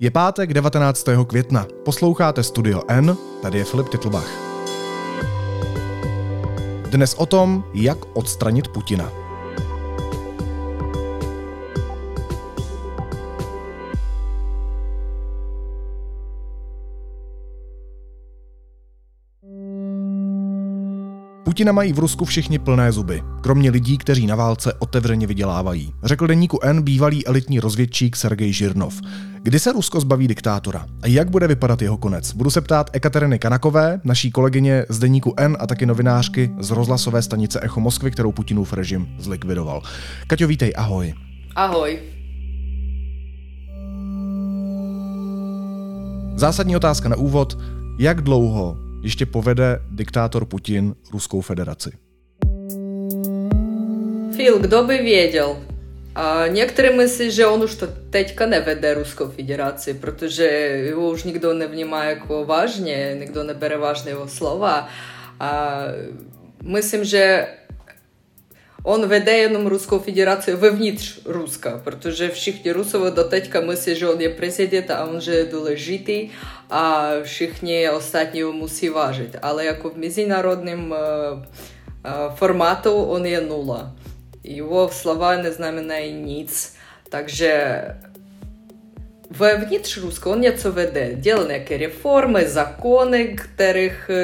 Je pátek 19. května. Posloucháte Studio N, tady je Filip Titlbach. Dnes o tom, jak odstranit Putina. Putina mají v Rusku všichni plné zuby, kromě lidí, kteří na válce otevřeně vydělávají. Řekl deníku N bývalý elitní rozvědčík Sergej Žirnov. Kdy se Rusko zbaví diktátora? A jak bude vypadat jeho konec? Budu se ptát Ekateriny Kanakové, naší kolegyně z deníku N a taky novinářky z rozhlasové stanice Echo Moskvy, kterou Putinův režim zlikvidoval. Kaťo, vítej, ahoj. Ahoj. Zásadní otázka na úvod. Jak dlouho ještě povede diktátor Putin Ruskou federaci? Фил, кто бы видел? А некоторые мысли, že on už to teďka nevede Ruskou federaci, protože jeho už nikdo nevnímá jako vážně, nikdo nebere vážně jeho slova. A myslím, že že on je prezident a on že je důležitý a všichni ostatní ho musí vážit. Ale jako v mezinárodním formátu on je nula. Его слова не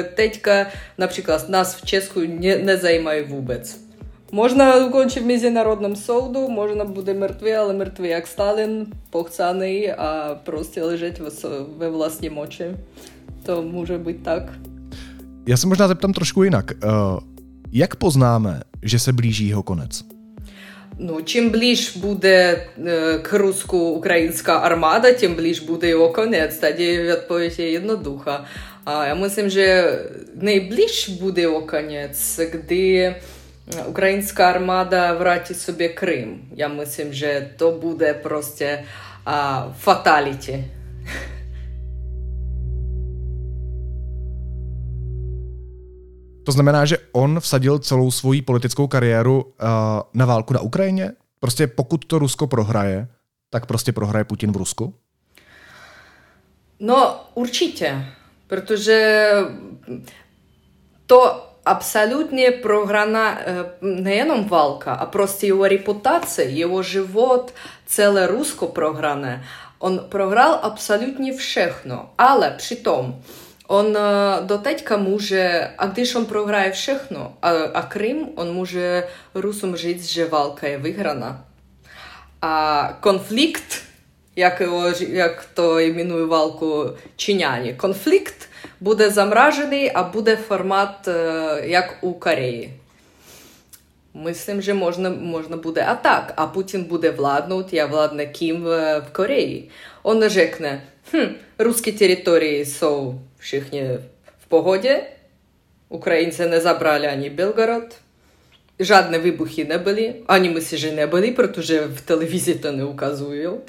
teďka například nás v Česku ne, nezajímají vůbec. Можна ukončit v mezinárodním soudu, možná bude mrtvý, ale mrtvý jak Stalin, pochcaný a prostě ležet ve vlastní moči. To může být tak. Já se možná zeptám trošku jinak. Jak poznáme, že se blíží jeho konec? Ну, чим ближ буде к Rusku українська армада, тим ближ буде його конець. Тоді відповідь є jednoducha. A já myslím, že nejbliž bude jeho konec, kdy ukrajinská armáda vrátí sobě Krym. Já myslím, že to bude prostě uh, fatality. To znamená, že on vsadil celou svoji politickou kariéru uh, na válku na Ukrajině? Prostě pokud to Rusko prohraje, tak prostě prohraje Putin v Rusku? No, určitě, protože to абсолютнее програна е, не jenom Валка, а просто его репутация, его живот, целое русско програне. Он програл абсолютно всехно, але при том он е, до тетька може, а když он програє всехно, а, а Крим, он може русом жити, що Валка є виграна. А конфлікт, як, його, як то іменує Валку чиняні, конфлікт буде замражений, а буде формат, е, як у Кореї. Ми що можна можна буде а а Путін буде владнуть, я владна ким е, в Кореї. Он нажекне, хм, русські території сов всіхні в погоді, українці не забрали ані Білгород, жодні вибухи не були, ані ми мисіжі не були, проте в телевізії то не указують.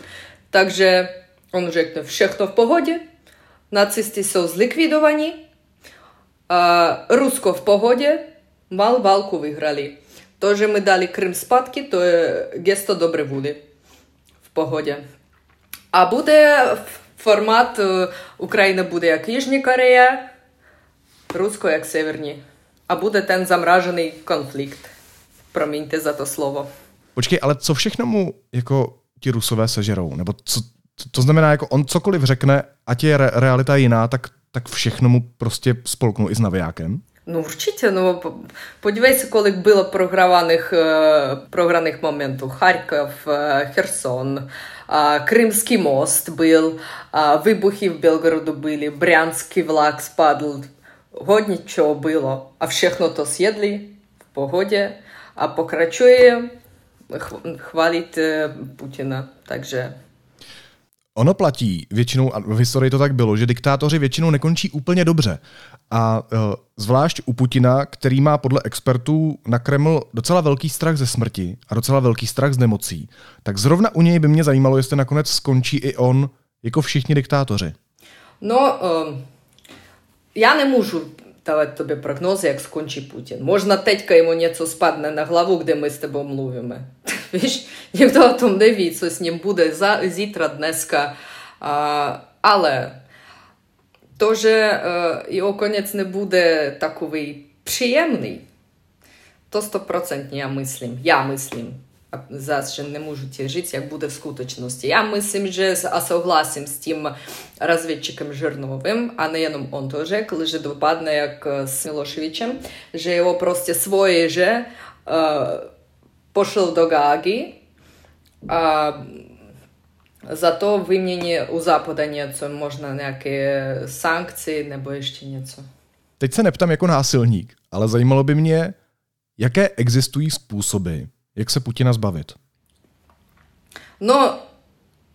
Так же, он рекне, все, хто в погоді, nacisti jsou zlikvidovaní, Rusko v pohodě, mal válku vyhrali. To, že my dali Krym zpátky, to je gesto dobré vůdy. V pohodě. A bude formát, Ukrajina bude jak Jižní Korea, Rusko jak Severní. A bude ten zamražený konflikt. Promiňte za to slovo. Počkej, ale co všechno mu jako ti Rusové sežerou? Nebo co, to znamená, jako on cokoliv řekne, ať je re- realita jiná, tak, tak všechno mu prostě spolknou i s navijákem? No určitě, no podívej se, kolik bylo prohrávaných, prohraných momentů. Charkov,Cherson, Krymský most byl, výbuchy v Belgorodu byly, Brянský vlak spadl, hodně čeho bylo. A všechno to sjedli v pohodě a pokračuje chválit Putina. Takže Ono platí většinou, a v historii to tak bylo, že diktátoři většinou nekončí úplně dobře. A uh, zvlášť u Putina, který má podle expertů na Kreml docela velký strach ze smrti a docela velký strach z nemocí, tak zrovna u něj by mě zajímalo, jestli nakonec skončí i on jako všichni diktátoři. No, uh, já nemůžu давати тобі прогнози, як скончить Путін. Можна тетька йому нецо спадне на главу, де ми з тобою мовимо. Ніхто о том не ві, що з ним буде за, зітра, днеска. А, але то, що е, його конець не буде таковий приємний, то стопроцентно я мислим. Я мислим. Зараз ще не можу жити, як буде в скуточності. Я мислим, що согласим з тим розвідчиком Жирновим, а не jenom он теж, коли же доpadne як з Мілошевичем, що його просто своє же uh, pošel do Gágy a za to vymění u Západa něco, možná nějaké sankce nebo ještě něco. Teď se neptám jako násilník, ale zajímalo by mě, jaké existují způsoby, jak se Putina zbavit. No,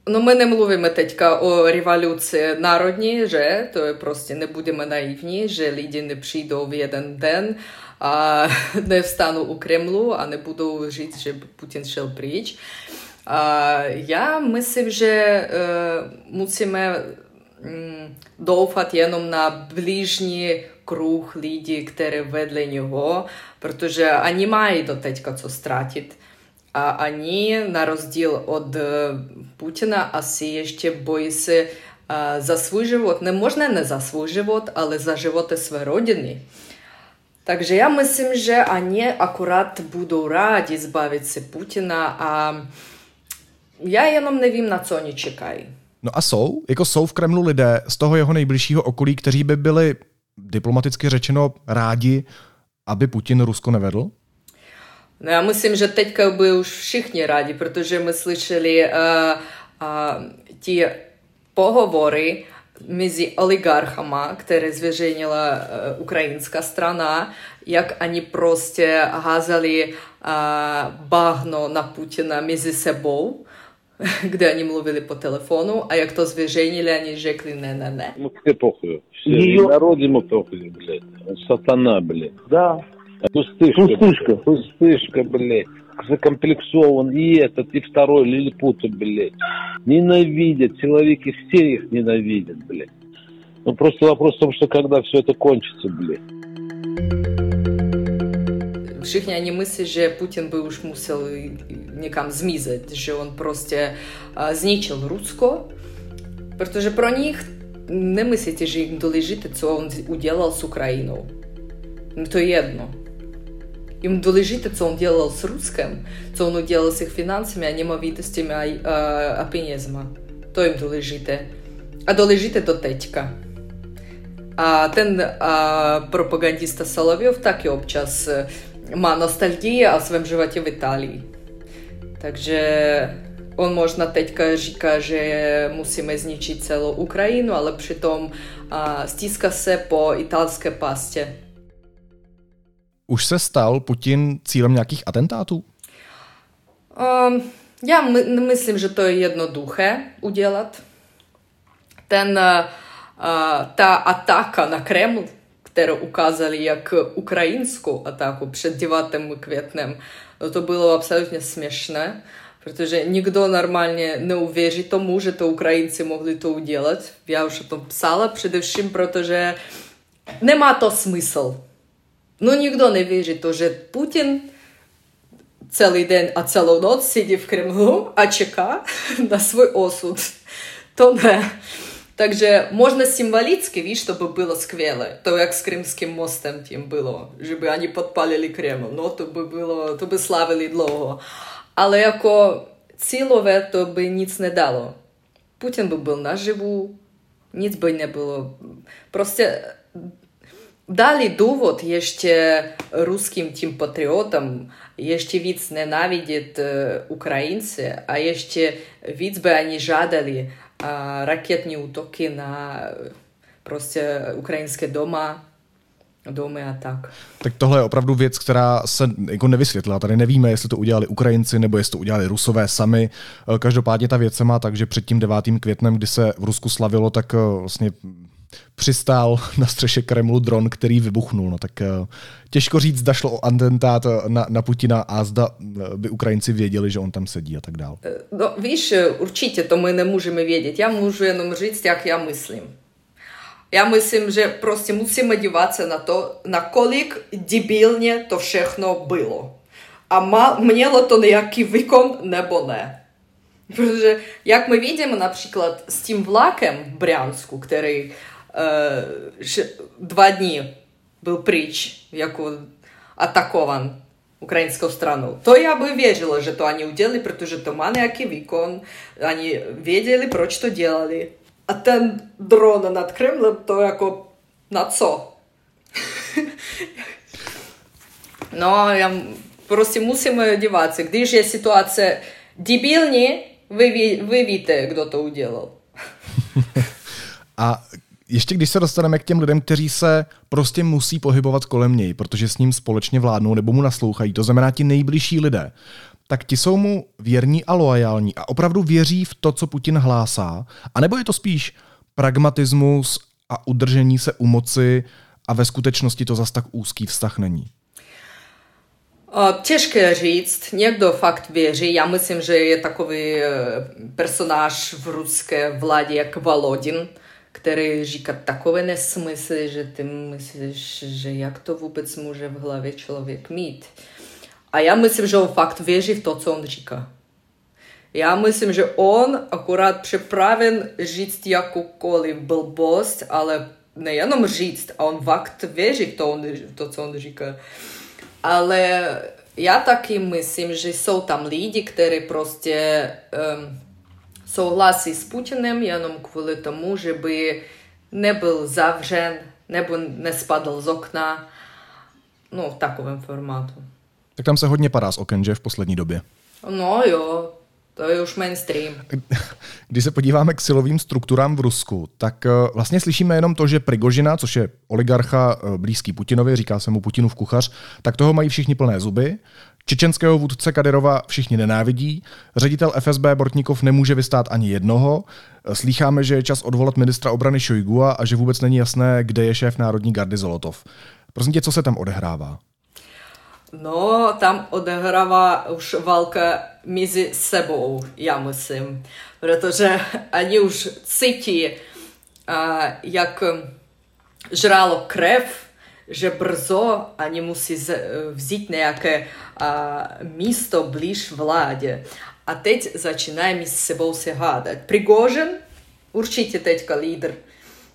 no my nemluvíme teďka o revoluci národní, že? To je prostě, nebudeme naivní, že lidi nepřijdou v jeden den a nevstanou u Kremlu a nebudou říct, že Putin šel pryč. A já myslím, že uh, musíme um, doufat jenom na blížní kruh lidí, které vedle něho, protože oni mají do teďka co ztratit. A oni, na rozdíl od Putina, asi ještě bojí se uh, za svůj život. Ne možná ne za svůj život, ale za životy své rodiny. Takže já myslím, že oni akurát budou rádi zbavit se Putina a já jenom nevím, na co oni čekají. No a jsou? Jako jsou v Kremlu lidé z toho jeho nejbližšího okolí, kteří by byli diplomaticky řečeno rádi, aby Putin Rusko nevedl? No já myslím, že teďka by už všichni rádi, protože my slyšeli uh, uh, ti pohovory mezi oligarchama, které zveřejnila uh, ukrajinská strana, jak oni prostě házali uh, bahno na Putina mezi sebou, kde они mluvili по телефону, а як то звершили, они řekli не, не, не. Ну, тебе похуй. Все, Ее... народ ему похуй, блядь. Он сатана, блядь. Да. Пустышка. Пустышка. Пустышка, блядь. Закомплексован и этот, и второй лилипуты, блядь. Ненавидят. Силовики все их ненавидят, блядь. Ну, просто вопрос в том, что когда все это кончится, блядь. Všichni ani myslí, že Putin by už musel někam zmizet, že on prostě zničil Rusko, protože pro nich nemyslíte, že jim důležité, co on udělal s Ukrajinou. No to je jedno. Им důležité, co on dělal s Ruskem, co on udělal s jejich financemi a nemovitostmi a, a, a penězma. To jim důležité. A důležité do teďka. A ten a, propagandista Соловьев taky občas má nostalgii o svém životě v Itálii. Takže on možná teďka říká, že musíme zničit celou Ukrajinu, ale přitom a, stíská se po italské pastě. Už se stal Putin cílem nějakých atentátů? Um, já my, myslím, že to je jednoduché udělat. Ten, uh, ta ataka na Kreml kterou ukázali jak ukrajinskou ataku před 9. květnem, no to bylo absolutně směšné, protože nikdo normálně neuvěří tomu, že to Ukrajinci mohli to udělat. Já už o tom psala především, protože nemá to smysl. No nikdo nevěří to, že Putin celý den a celou noc sedí v Kremlu a čeká na svůj osud. To ne. Takže можно символически, видишь, чтобы было сквеле. То як с Кримським мостом тим було, щоб вони підпалили Кремль. Ну, то би було, то би славили довго. Але яко цілове, то би ніц не дало. Путін би був наживу, ніц би не було. Просто dali důvod ještě ruským tím patriotům ještě víc nenávidět Ukrajinci a ještě víc by ani žádali raketní útoky na prostě ukrajinské doma, domy a tak. Tak tohle je opravdu věc, která se jako nevysvětlila. Tady nevíme, jestli to udělali Ukrajinci nebo jestli to udělali Rusové sami. Každopádně ta věc se má tak, že před tím 9. květnem, kdy se v Rusku slavilo, tak eh, vlastně přistál na střeše Kremlu dron, který vybuchnul. No tak eh, těžko říct, zda šlo o atentát na, na Putina a zda eh, by Ukrajinci věděli, že on tam sedí a tak dál. Eh, no, víš, určitě to my nemůžeme vědět. Já můžu jenom říct, jak já myslím. Já myslím, že prostě musíme dívat se na to, nakolik debilně to všechno bylo. A má, mělo to nějaký výkon nebo ne. Protože jak my vidíme například s tím vlakem v Brянсku, který uh, dva dní byl pryč, jako atakovan ukrajinskou stranou. To já by věřila, že to oni udělali, protože to má nějaký výkon, oni věděli, proč to dělali. A ten dron nad Kremlem, to jako na co? no, já prostě musím dívat se. Když je situace debilní, vy, vy víte, ještě když se dostaneme k těm lidem, kteří se prostě musí pohybovat kolem něj, protože s ním společně vládnou nebo mu naslouchají, to znamená ti nejbližší lidé, tak ti jsou mu věrní a loajální a opravdu věří v to, co Putin hlásá, anebo je to spíš pragmatismus a udržení se u moci a ve skutečnosti to zas tak úzký vztah není? Těžké říct, někdo fakt věří. Já myslím, že je takový e, personáž v ruské vládě jak Volodin, který říká takové nesmysly, že ty myslíš, že jak to vůbec může v hlavě člověk mít. A já myslím, že on fakt věří v to, co on říká. Já myslím, že on akorát připraven říct jakoukoliv blbost, ale nejenom říct, a on fakt věří v to, on, v to co on říká. Ale já taky myslím, že jsou tam lidi, kteří prostě um, souhlasí s Putinem jenom kvůli tomu, že by nebyl zavřen nebo nespadl z okna. No, v takovém formátu. Tak tam se hodně padá z oken, že v poslední době? No jo, to je už mainstream. Když se podíváme k silovým strukturám v Rusku, tak eh, vlastně slyšíme jenom to, že Prigožina, což je oligarcha eh, blízký Putinovi, říká se mu Putinův kuchař, tak toho mají všichni plné zuby. Čečenského vůdce Kadyrova všichni nenávidí, ředitel FSB Bortnikov nemůže vystát ani jednoho, slýcháme, že je čas odvolat ministra obrany Šojgua a že vůbec není jasné, kde je šéf Národní gardy Zolotov. Prosím tě, co se tam odehrává? No, tam odehrává už válka mezi sebou, já myslím. Protože oni už cítí, jak žralo krev že brzo oni musí vzít nějaké a, místo blíž vládě. A teď začínají s sebou se hádat. Пригожин určitě teďka lídr,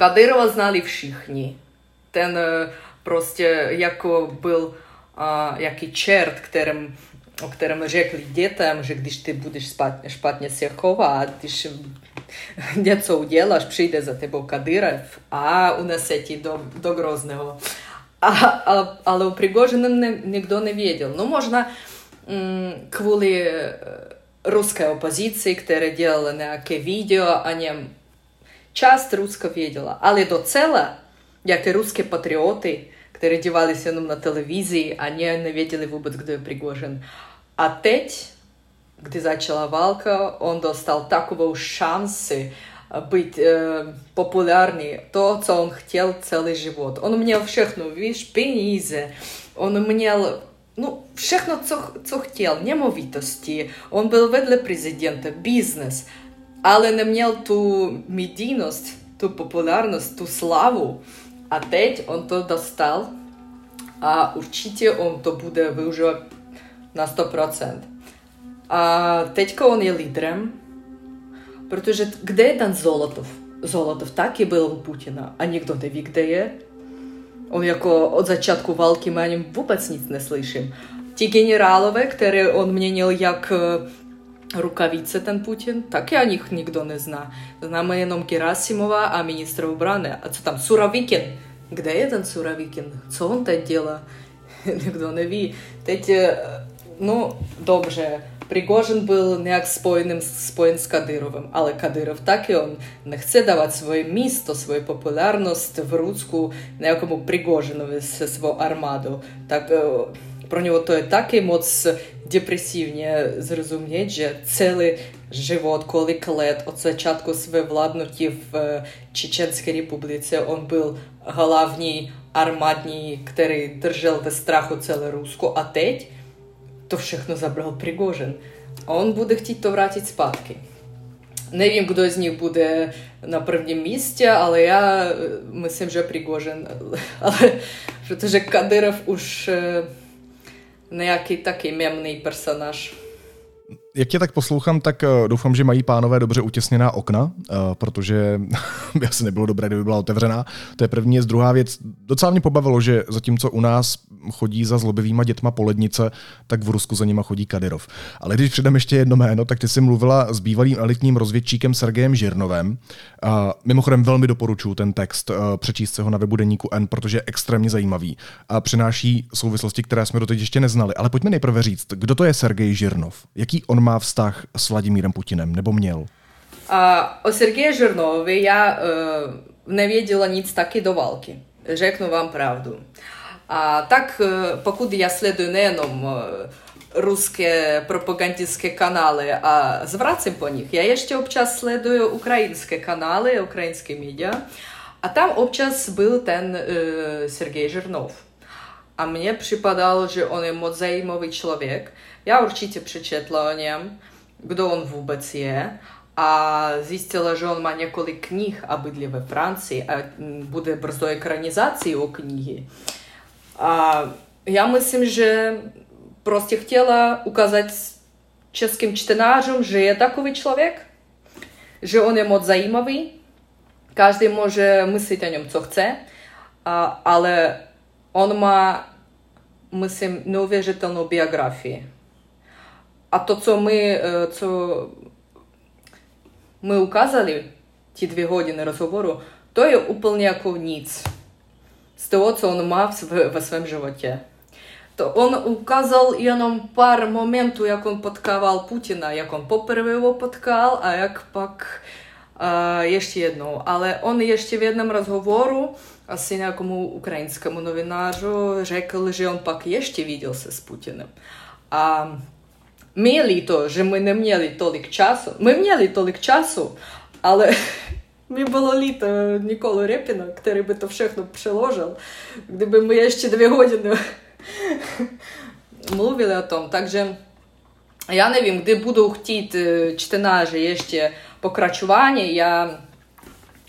Кадырова znali všichni. Ten prostě jako byl uh, jaký čert, kterým, o kterém řekli dětem, že když ty budeš špatně, špatně se chovat, když něco uděláš, přijde za tebou Kadyrev a unese ti do, do Grozného. A, a, ale u Prigozhina ne, nikdo nevěděl. No možná m, kvůli ruské opozici, která dělala nějaké video o něm, часть руска видела. Але до цела, як і русські патріоти, які дівалися на телевізії, вони не видели вůbec, kdo je Пригожин. А teď, kdy začala válka, on dostal takovou šanci быть э, популярней, то, co он хотел целый живот. Он měl všechno, víš, peníze, on měl no, všechno, co, co chtěl, nemovitosti, on byl vedle prezidenta, ale neměl tu medijnost, tu populárnost, tu slavu. A teď on to dostal a určitě on to bude využívat na 100%. A teďka on je lídrem, Protože kde je ten Zolotov? Zolotov taky byl u Putina a nikdo neví, kde je. On jako od začátku války my o něm vůbec nic neslyším. Ti generálové, které on měnil jak rukawice ten Putin? Tak ja nich nikdo nezná. Známe jenom Gerasimova a ministra obrany. A co tam? Suravikin? Kde je ten Suravikin? Co on teď dělá? nikdo neví. Teď, ну, добре, Пригожин был неяк споєним, споєн з Кадировим, але Кадиров так і он не хоче давати своє місто, свою популярність в Руцьку на якому Пригожинові свою армаду. Так, про нього то є таке моц депресивне зрозуміти, що цілий живот, колик лет от початку своєї владнуті в Чеченській Республіці, він був головний армадний, який держав в страху цілу Руску, а teď to všechno забрав Пригожин. А он буде хотіти то вратити спадки. Не wiem, хто з них буде на першому місці, але я myslím, že Пригожин. Але protože Kadyrov už nejaký таки мемни персонаж Jak tě tak poslouchám, tak doufám, že mají pánové dobře utěsněná okna, protože by asi nebylo dobré, kdyby byla otevřená. To je první věc. Druhá věc, docela mě pobavilo, že zatímco u nás chodí za zlobivýma dětma po lednice, tak v Rusku za nima chodí Kadyrov. Ale když přidám ještě jedno jméno, tak ty jsi mluvila s bývalým elitním rozvědčíkem Sergejem Žirnovem. A mimochodem velmi doporučuji ten text, přečíst se ho na webu Deníku N, protože je extrémně zajímavý a přináší souvislosti, které jsme doteď ještě neznali. Ale pojďme nejprve říct, kdo to je Sergej Žirnov? Jaký on má vztah s Vladimírem Putinem, nebo měl? A, o Sergeji Žirnovi já uh, nevěděla nic taky do války. Řeknu vám pravdu. A tak pokud já sleduju nejenom ruské propagandistické kanály a zvracím po nich, já ještě občas sleduju ukrajinské kanály, ukrajinské média a tam občas byl ten uh, Sergej Žirnov. A mně připadalo, že on je moc zajímavý člověk. Já určitě přečetla o něm, kdo on vůbec je a zjistila, že on má několik knih a bydlí ve Francii a bude brzo ekranizací o knihy. A já myslím, že prostě chtěla ukázat českým čtenářům, že je takový člověk, že on je moc zajímavý, každý může myslet o něm, co chce, a, ale on má, myslím, neuvěřitelnou biografii. A to, co my, co my ukázali, ті дві години розговору, то є jako nic z toho, co on má ve svém životě. To on ukázal jenom pár momentů, jak on potkával Putina, jak on poprvé ho potkal a jak pak uh, ještě jednou. Ale on ještě v jednom rozhovoru asi nějakému ukrajinskému novinářu řekl, že on pak ještě viděl se s Putinem. A mieli to, że my nie mieli tolik czasu. My mieli tolik czasu, ale mi було літо Ніколу Репіна, який би то všechno приложив, якби ми ще дві години мовили о том. Также я не вім, де буду хотіти е, чтенажі ще покрачування, я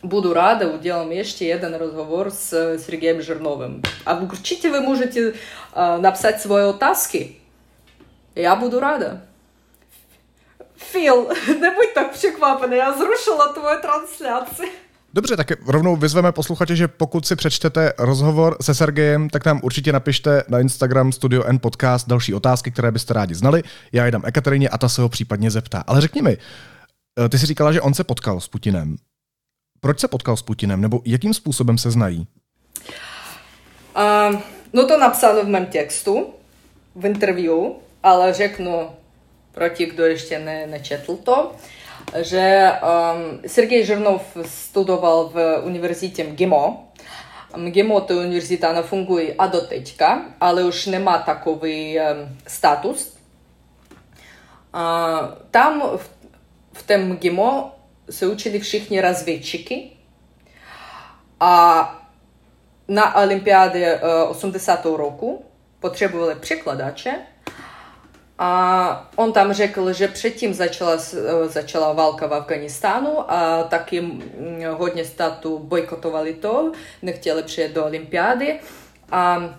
буду рада, уделам еще один разговор з е, Сергієм Жирновим. А вы, можете е, э, написать свои таски, Я буду рада. Філ, не будь так překvapený, já zrušila tvoje transляci. Dobře, tak rovnou vyzveme posluchače, že pokud si přečtete rozhovor se Sergejem, tak nám určitě napište na Instagram Studio N Podcast další otázky, které byste rádi znali. Já je dám Ekaterině a ta se ho případně zeptá. Ale řekni mi, ty jsi říkala, že on se potkal s Putinem. Proč se potkal s Putinem, nebo jakým způsobem se znají? Uh, no to napsal v mém textu, v interview, ale řeknu pro ti, kdo ještě ne, nečetl to, že um, Sergej Žirnov studoval v univerzitě MGIMO. MGIMO to univerzita, ona funguje a do teďka, ale už nemá takový um, status. Uh, tam v, v tom MGIMO se učili všichni razvědčíky a na olympiádě uh, 80. roku potřebovali překladače a on tam řekl, že předtím začala, začala válka v Afganistánu a taky hodně států bojkotovali to, nechtěli přijet do olympiády. A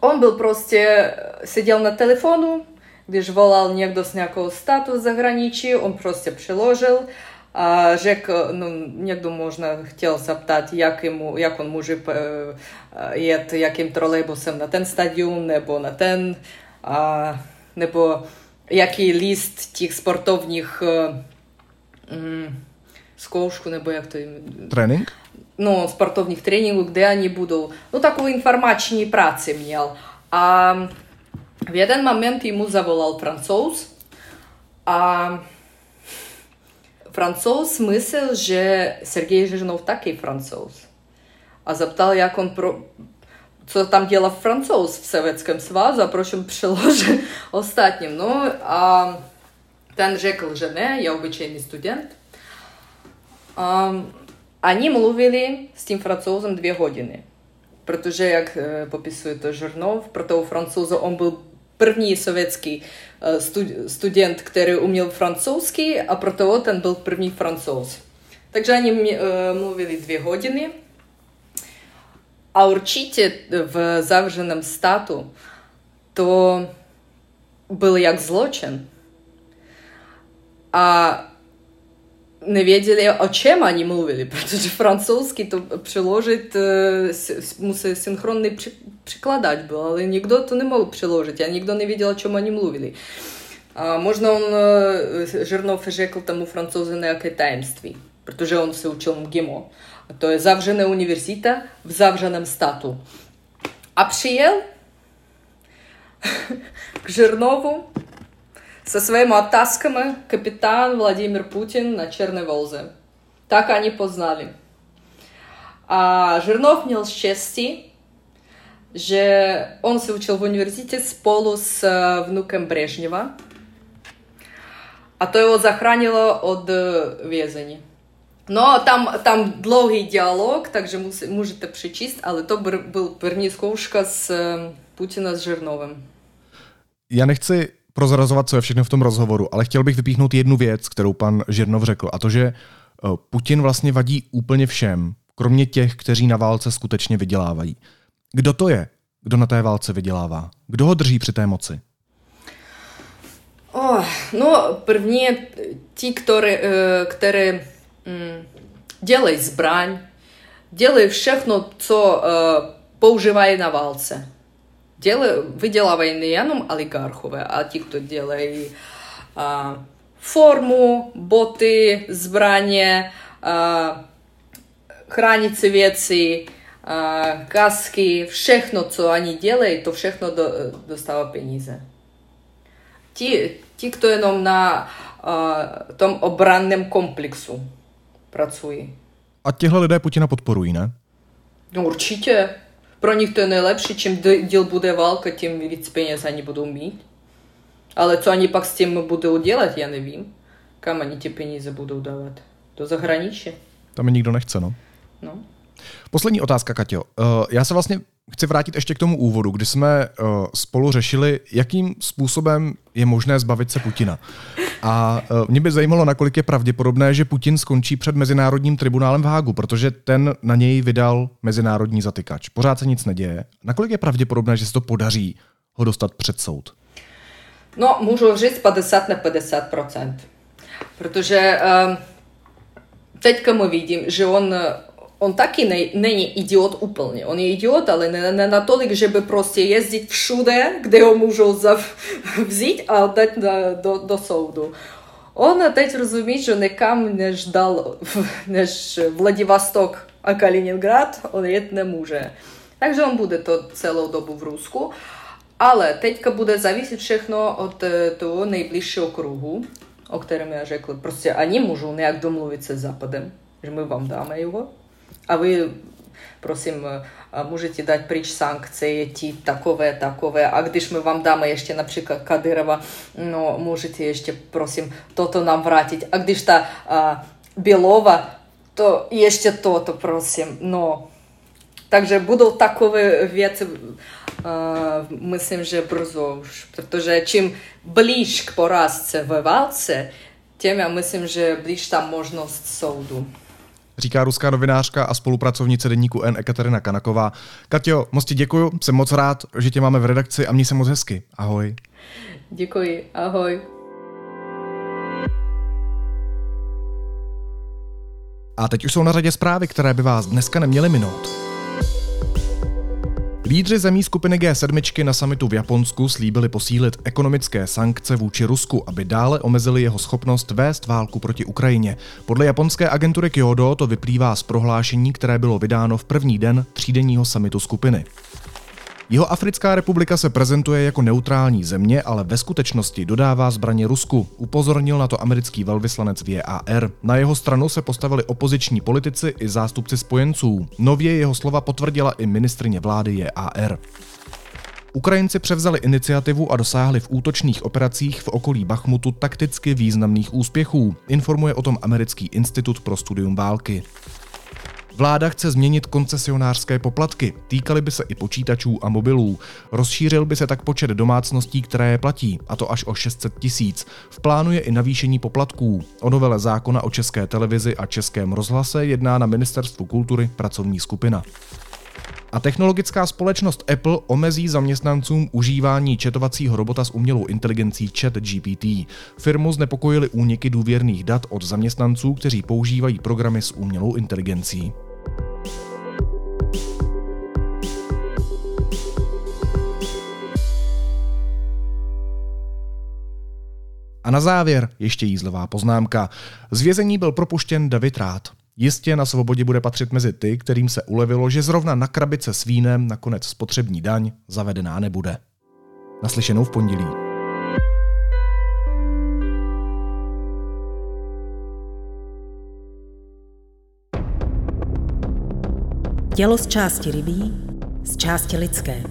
on byl prostě, seděl na telefonu, když volal někdo z nějakého státu z zahraničí, on prostě přeložil a řekl, no, někdo možná chtěl zeptat, jak, jemu, jak on může jet jakým trolejbusem na ten stadion nebo na ten. A nebo jaký list těch sportovních mm, zkoušku, nebo jak to jim... Trénink? No, sportovních tréninků, kde oni budou. No, takovou informační práci měl. A v jeden moment jemu zavolal francouz a francouz myslel, že Sergej Žirnov taky francouz. A zeptal, jak on pro, co tam dělal francouz v Sovětském svazu a proč on přeložil ostatním. No a ten řekl, že ne, je obyčejný student. Um, они mluvili s tím francouzem dvě hodiny. Protože, jak popisuje to Žernov, pro toho francouze on byl první sovětský student, který uměl francouzský a pro toho ten byl první francouz. Takže они mluvili dvě hodiny a určitě v zavřeném státu to byl jak zločin. A nevěděli, o čem oni mluvili, protože francouzský to přeložit musí synchronný překladač byl, ale nikdo to nemohl přeložit a nikdo nevěděl, o čem oni mluvili. A možná on, Žernov řekl tomu francouzi nějaké tajemství, protože on se učil MGIMO. To je zavřená univerzita v zavřeném стату. А přijel к Жирнову со своими оттасками капитан Владимир Путин на Черной Волзе. Так они познали. А Жирнов имел счастье, что он се учил в университете с полу с внуком Брежнева, а то его захранило от вязания. No, tam, tam dlouhý dialog, takže musí, můžete přečíst, ale to byl první zkouška s Putina s Žernovem. Já nechci prozrazovat, co je všechno v tom rozhovoru, ale chtěl bych vypíchnout jednu věc, kterou pan Žernov řekl, a to, že Putin vlastně vadí úplně všem, kromě těch, kteří na válce skutečně vydělávají. Kdo to je, kdo na té válce vydělává? Kdo ho drží při té moci? Oh, no, první ti, které, které dělají zbraň, dělají všechno, co používají na válce. Dělají, vydělávají nejenom oligarchové, a ti, kdo dělají uh, formu, boty, zbraně, uh, chránicí věci, uh, kasky, všechno, co oni dělají, to všechno do, dostává peníze. Ti, ti, kdo jenom na uh, tom obranném komplexu pracují. A těhle lidé Putina podporují, ne? No určitě. Pro nich to je nejlepší, čím díl bude válka, tím víc peněz oni budou mít. Ale co oni pak s tím budou dělat, já nevím. Kam oni ty peníze budou dávat? Do zahraničí. Tam je nikdo nechce, no. No. Poslední otázka, Katio. Já se vlastně chci vrátit ještě k tomu úvodu, kdy jsme spolu řešili, jakým způsobem je možné zbavit se Putina. A mě by zajímalo, nakolik je pravděpodobné, že Putin skončí před Mezinárodním tribunálem v Hágu, protože ten na něj vydal mezinárodní zatykač. Pořád se nic neděje. Nakolik je pravděpodobné, že se to podaří ho dostat před soud? No, můžu říct 50 na 50% Protože uh, teďka my vidím, že on on taky ne, není idiot úplně. On je idiot, ale ne, ne natolik, že by prostě jezdit všude, kde ho můžou zav, vzít a dát na, do, do soudu. On teď rozumí, že někam než dal, než Vladivostok a Kaliningrad, on jet nemůže. Takže on bude to celou dobu v Rusku. Ale teďka bude záviset všechno od toho nejbližšího kruhu, o kterém já řekl. Prostě oni můžou nějak domluvit se s Západem, že my vám dáme a vy, prosím, můžete dát pryč sankcie, ti takové, takové. A když my vám dáme ještě například Kadyrova, no, můžete ještě, prosím, toto nám vrátit. A když ta a, Bělova, to ještě toto, prosím, no. Takže budou takové věci, uh, myslím, že brzo už, protože čím blíž k porazce ve válce, tím já myslím, že blíž tam možnost soudu říká ruská novinářka a spolupracovnice deníku N Ekaterina Kanaková. Katio, moc ti děkuju, jsem moc rád, že tě máme v redakci a měj se moc hezky. Ahoj. Děkuji, ahoj. A teď už jsou na řadě zprávy, které by vás dneska neměly minout. Lídři zemí skupiny G7 na samitu v Japonsku slíbili posílit ekonomické sankce vůči Rusku, aby dále omezili jeho schopnost vést válku proti Ukrajině. Podle japonské agentury Kyodo to vyplývá z prohlášení, které bylo vydáno v první den třídenního samitu skupiny. Jeho Africká republika se prezentuje jako neutrální země, ale ve skutečnosti dodává zbraně Rusku. Upozornil na to americký velvyslanec v JAR. Na jeho stranu se postavili opoziční politici i zástupci spojenců. Nově jeho slova potvrdila i ministrině vlády JAR. Ukrajinci převzali iniciativu a dosáhli v útočných operacích v okolí Bachmutu takticky významných úspěchů, informuje o tom Americký institut pro studium války. Vláda chce změnit koncesionářské poplatky, týkaly by se i počítačů a mobilů. Rozšířil by se tak počet domácností, které je platí, a to až o 600 tisíc. V plánu je i navýšení poplatků. O novele zákona o české televizi a českém rozhlase jedná na Ministerstvu kultury pracovní skupina. A technologická společnost Apple omezí zaměstnancům užívání četovacího robota s umělou inteligencí ChatGPT. Firmu znepokojily úniky důvěrných dat od zaměstnanců, kteří používají programy s umělou inteligencí. A na závěr ještě jízlová poznámka. Z vězení byl propuštěn David Rád. Jistě na svobodě bude patřit mezi ty, kterým se ulevilo, že zrovna na krabice s vínem nakonec spotřební daň zavedená nebude. Naslyšenou v pondělí. Tělo z části rybí, z části lidské.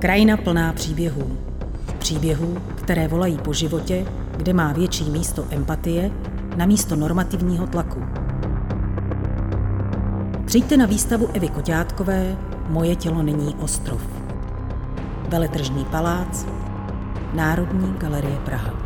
Krajina plná příběhů. Příběhů, které volají po životě, kde má větší místo empatie na místo normativního tlaku. Přijďte na výstavu Evy Koťátkové Moje tělo není ostrov. Veletržní palác, Národní galerie Praha.